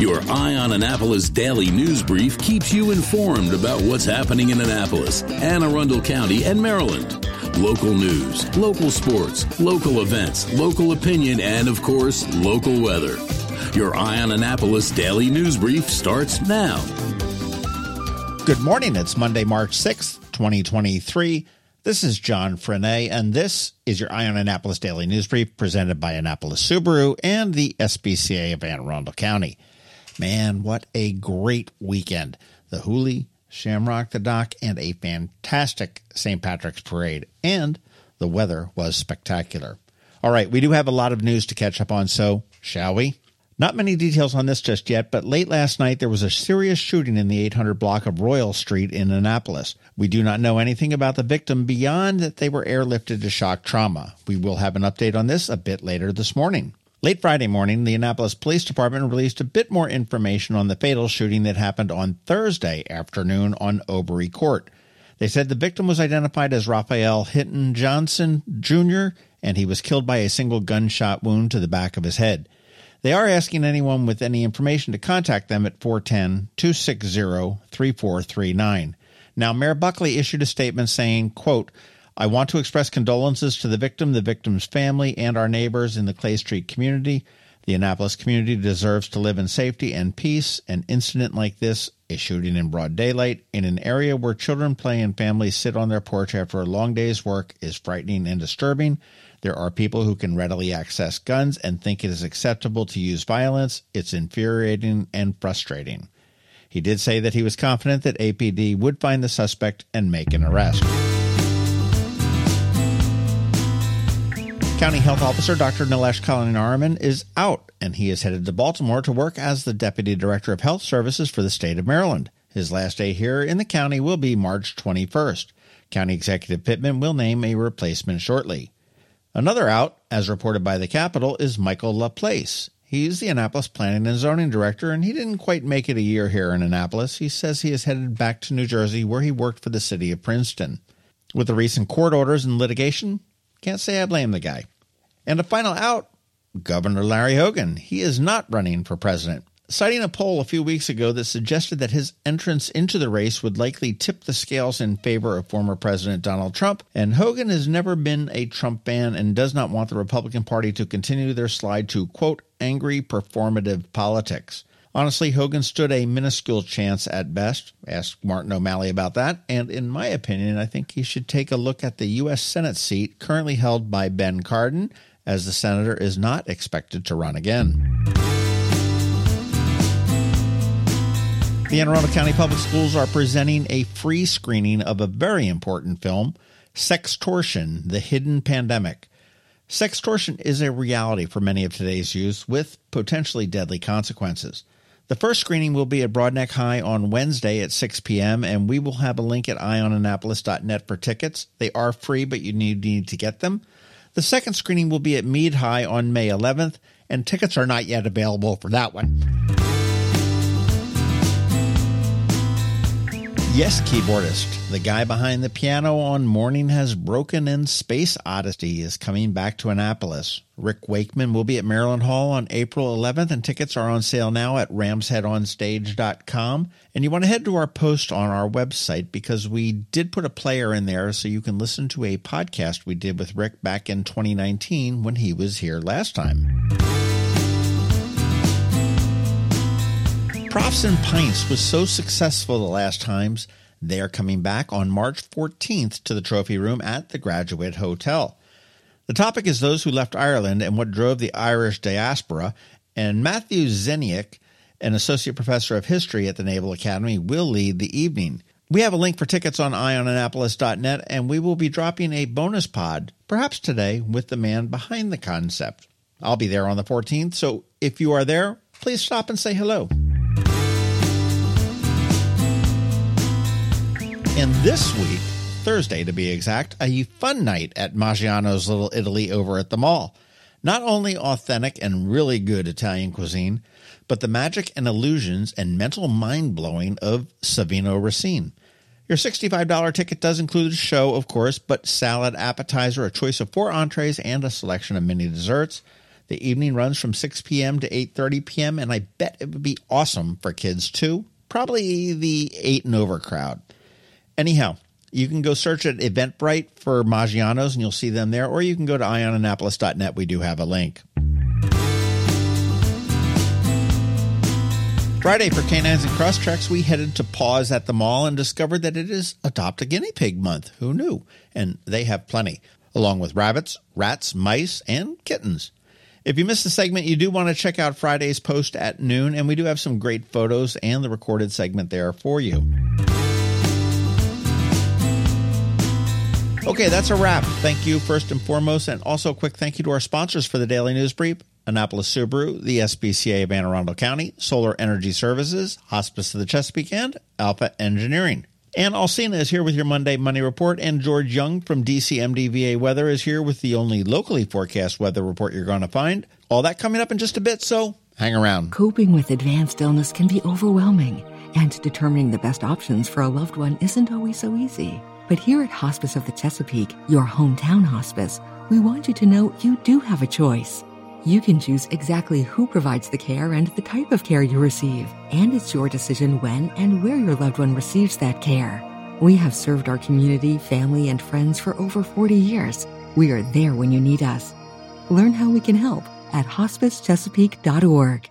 Your Eye on Annapolis daily news brief keeps you informed about what's happening in Annapolis, Anne Arundel County, and Maryland. Local news, local sports, local events, local opinion, and of course, local weather. Your Eye on Annapolis daily news brief starts now. Good morning. It's Monday, March 6th, 2023. This is John Frenaye, and this is your Eye on Annapolis Daily News Brief presented by Annapolis Subaru and the SPCA of Anne Arundel County. Man, what a great weekend. The Hoolie, Shamrock the Dock, and a fantastic St. Patrick's Parade. And the weather was spectacular. All right, we do have a lot of news to catch up on, so shall we? Not many details on this just yet, but late last night there was a serious shooting in the 800 block of Royal Street in Annapolis. We do not know anything about the victim beyond that they were airlifted to shock trauma. We will have an update on this a bit later this morning. Late Friday morning, the Annapolis Police Department released a bit more information on the fatal shooting that happened on Thursday afternoon on Obery Court. They said the victim was identified as Raphael Hinton Johnson Jr., and he was killed by a single gunshot wound to the back of his head. They are asking anyone with any information to contact them at 410 260 3439. Now, Mayor Buckley issued a statement saying, quote, I want to express condolences to the victim, the victim's family, and our neighbors in the Clay Street community. The Annapolis community deserves to live in safety and peace. An incident like this, a shooting in broad daylight, in an area where children play and families sit on their porch after a long day's work, is frightening and disturbing. There are people who can readily access guns and think it is acceptable to use violence. It's infuriating and frustrating. He did say that he was confident that APD would find the suspect and make an arrest. County Health Officer Dr. Nilesh Kalyanaraman is out, and he is headed to Baltimore to work as the Deputy Director of Health Services for the state of Maryland. His last day here in the county will be March 21st. County Executive Pittman will name a replacement shortly. Another out, as reported by the Capitol, is Michael LaPlace. He's the Annapolis Planning and Zoning Director, and he didn't quite make it a year here in Annapolis. He says he is headed back to New Jersey, where he worked for the city of Princeton. With the recent court orders and litigation, can't say I blame the guy. And a final out, Governor Larry Hogan. He is not running for president. Citing a poll a few weeks ago that suggested that his entrance into the race would likely tip the scales in favor of former President Donald Trump, and Hogan has never been a Trump fan and does not want the Republican Party to continue their slide to, quote, angry performative politics. Honestly, Hogan stood a minuscule chance at best. Ask Martin O'Malley about that. And in my opinion, I think he should take a look at the U.S. Senate seat currently held by Ben Cardin as the senator is not expected to run again. The Anne Arundel County Public Schools are presenting a free screening of a very important film, Sextortion The Hidden Pandemic. Sextortion is a reality for many of today's youth with potentially deadly consequences. The first screening will be at Broadneck High on Wednesday at 6 p.m., and we will have a link at eyeonannapolis.net for tickets. They are free, but you need, need to get them. The second screening will be at Meade High on May 11th, and tickets are not yet available for that one. Yes, keyboardist. The guy behind the piano on Morning Has Broken and Space Odyssey is coming back to Annapolis. Rick Wakeman will be at Maryland Hall on April 11th, and tickets are on sale now at ramsheadonstage.com. And you want to head to our post on our website because we did put a player in there so you can listen to a podcast we did with Rick back in 2019 when he was here last time. Profs and Pints was so successful the last times, they are coming back on March 14th to the Trophy Room at the Graduate Hotel. The topic is those who left Ireland and what drove the Irish diaspora, and Matthew Zeniak, an associate professor of history at the Naval Academy, will lead the evening. We have a link for tickets on eyeonannapolis.net, and we will be dropping a bonus pod, perhaps today, with the man behind the concept. I'll be there on the 14th, so if you are there, please stop and say hello. And this week, Thursday to be exact, a fun night at Maggiano's Little Italy over at the mall. Not only authentic and really good Italian cuisine, but the magic and illusions and mental mind blowing of Savino Racine. Your $65 ticket does include a show, of course, but salad, appetizer, a choice of four entrees, and a selection of mini desserts. The evening runs from 6 p.m. to 8:30 p.m. and I bet it would be awesome for kids too. Probably the 8 and over crowd. Anyhow, you can go search at Eventbrite for Maggiano's and you'll see them there, or you can go to eyeonannapolis.net. We do have a link. Friday for Canines and Crosstreks, we headed to Paws at the mall and discovered that it is Adopt a Guinea Pig month. Who knew? And they have plenty, along with rabbits, rats, mice, and kittens. If you missed the segment, you do want to check out Friday's post at noon, and we do have some great photos and the recorded segment there for you. Okay, that's a wrap. Thank you first and foremost, and also a quick thank you to our sponsors for the Daily News Brief. Annapolis Subaru, the SPCA of Anne Arundel County, Solar Energy Services, Hospice of the Chesapeake and Alpha Engineering. And Alsina is here with your Monday Money Report, and George Young from DCMDVA Weather is here with the only locally forecast weather report you're going to find. All that coming up in just a bit, so hang around. Coping with advanced illness can be overwhelming, and determining the best options for a loved one isn't always so easy. But here at Hospice of the Chesapeake, your hometown hospice, we want you to know you do have a choice. You can choose exactly who provides the care and the type of care you receive, and it's your decision when and where your loved one receives that care. We have served our community, family, and friends for over 40 years. We are there when you need us. Learn how we can help at hospicechesapeake.org.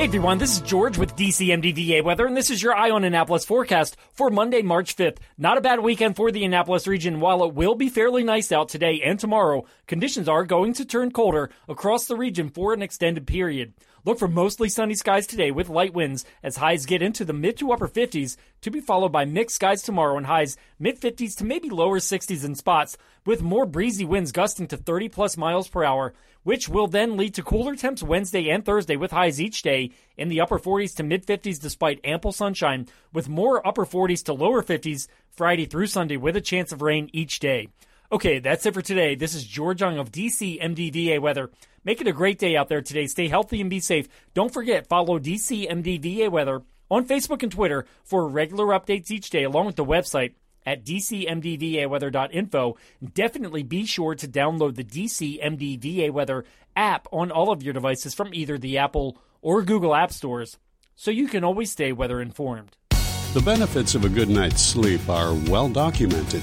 Hey everyone, this is George with DCMDVA Weather, and this is your Eye on Annapolis forecast for Monday, March 5th. Not a bad weekend for the Annapolis region. While it will be fairly nice out today and tomorrow, conditions are going to turn colder across the region for an extended period. Look for mostly sunny skies today with light winds as highs get into the mid to upper 50s to be followed by mixed skies tomorrow and highs mid 50s to maybe lower 60s in spots with more breezy winds gusting to 30 plus miles per hour, which will then lead to cooler temps Wednesday and Thursday with highs each day in the upper 40s to mid 50s despite ample sunshine with more upper 40s to lower 50s Friday through Sunday with a chance of rain each day. Okay, that's it for today. This is George Young of DC MDVA Weather. Make it a great day out there today. Stay healthy and be safe. Don't forget, follow DC MDVA Weather on Facebook and Twitter for regular updates each day, along with the website at dcmdvaweather.info. Definitely be sure to download the DCMDVA Weather app on all of your devices from either the Apple or Google App Stores so you can always stay weather informed. The benefits of a good night's sleep are well documented.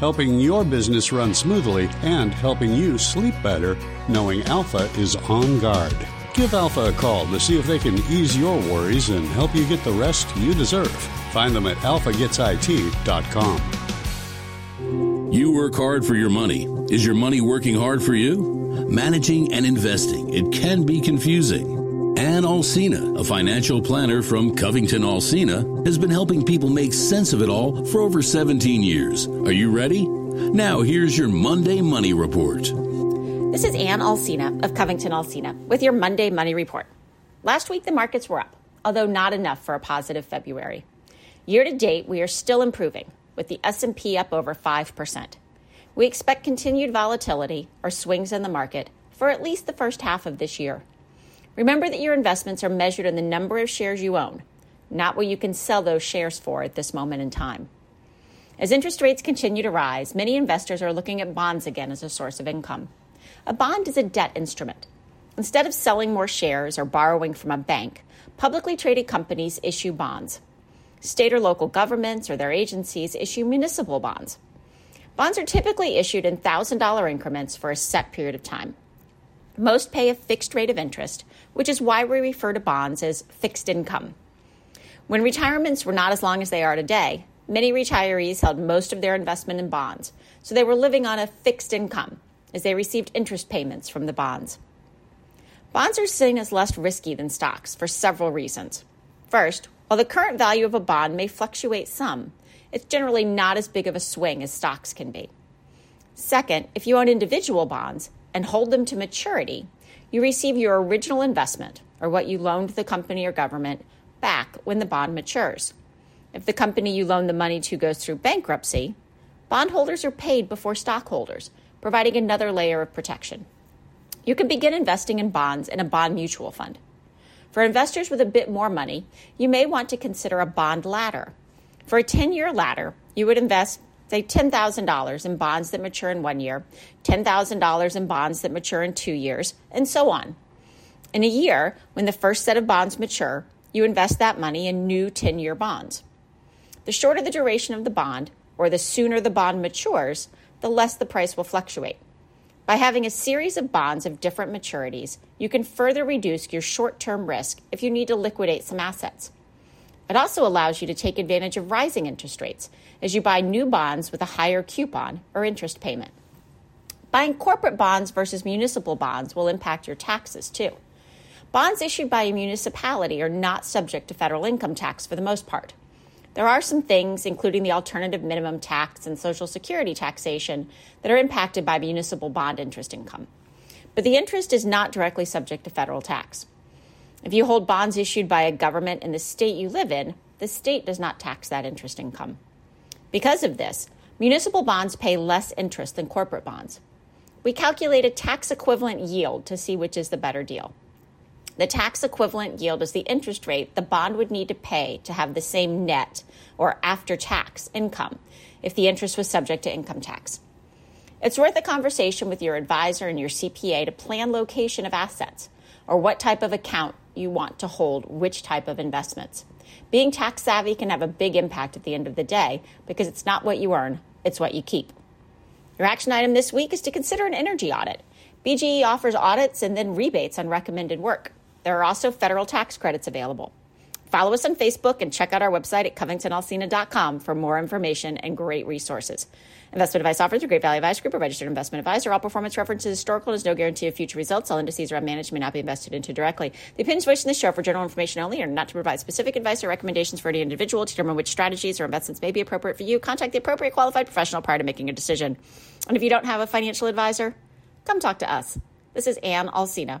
helping your business run smoothly and helping you sleep better knowing Alpha is on guard. Give Alpha a call to see if they can ease your worries and help you get the rest you deserve. Find them at alphagetsit.com. You work hard for your money. Is your money working hard for you? Managing and investing, it can be confusing. Alsina, a financial planner from Covington Alsina, has been helping people make sense of it all for over 17 years. Are you ready? Now, here's your Monday Money Report. This is Ann Alsina of Covington Alsina with your Monday Money Report. Last week, the markets were up, although not enough for a positive February. Year to date, we are still improving, with the S&P up over 5%. We expect continued volatility or swings in the market for at least the first half of this year. Remember that your investments are measured in the number of shares you own, not what you can sell those shares for at this moment in time. As interest rates continue to rise, many investors are looking at bonds again as a source of income. A bond is a debt instrument. Instead of selling more shares or borrowing from a bank, publicly traded companies issue bonds. State or local governments or their agencies issue municipal bonds. Bonds are typically issued in $1,000 increments for a set period of time. Most pay a fixed rate of interest, which is why we refer to bonds as fixed income. When retirements were not as long as they are today, many retirees held most of their investment in bonds, so they were living on a fixed income as they received interest payments from the bonds. Bonds are seen as less risky than stocks for several reasons. First, while the current value of a bond may fluctuate some, it's generally not as big of a swing as stocks can be. Second, if you own individual bonds and hold them to maturity, you receive your original investment, or what you loaned the company or government, back when the bond matures. If the company you loan the money to goes through bankruptcy, bondholders are paid before stockholders, providing another layer of protection. You can begin investing in bonds in a bond mutual fund. For investors with a bit more money, you may want to consider a bond ladder. For a 10 year ladder, you would invest, say, $10,000 in bonds that mature in one year, $10,000 in bonds that mature in two years, and so on. In a year, when the first set of bonds mature, you invest that money in new 10 year bonds. The shorter the duration of the bond, or the sooner the bond matures, the less the price will fluctuate. By having a series of bonds of different maturities, you can further reduce your short term risk if you need to liquidate some assets. It also allows you to take advantage of rising interest rates as you buy new bonds with a higher coupon or interest payment. Buying corporate bonds versus municipal bonds will impact your taxes too. Bonds issued by a municipality are not subject to federal income tax for the most part. There are some things, including the alternative minimum tax and Social Security taxation, that are impacted by municipal bond interest income. But the interest is not directly subject to federal tax. If you hold bonds issued by a government in the state you live in, the state does not tax that interest income. Because of this, municipal bonds pay less interest than corporate bonds. We calculate a tax equivalent yield to see which is the better deal. The tax equivalent yield is the interest rate the bond would need to pay to have the same net or after tax income if the interest was subject to income tax. It's worth a conversation with your advisor and your CPA to plan location of assets or what type of account you want to hold which type of investments. Being tax savvy can have a big impact at the end of the day because it's not what you earn, it's what you keep. Your action item this week is to consider an energy audit. BGE offers audits and then rebates on recommended work. There are also federal tax credits available. Follow us on Facebook and check out our website at covingtonalsina.com for more information and great resources. Investment advice offered through Great Valley Advisor Group, a registered investment advisor. All performance references historical and is no guarantee of future results. All indices around managed may not be invested into directly. The opinions voiced in this show for general information only and not to provide specific advice or recommendations for any individual to determine which strategies or investments may be appropriate for you. Contact the appropriate qualified professional prior to making a decision. And if you don't have a financial advisor, come talk to us. This is Ann Alsina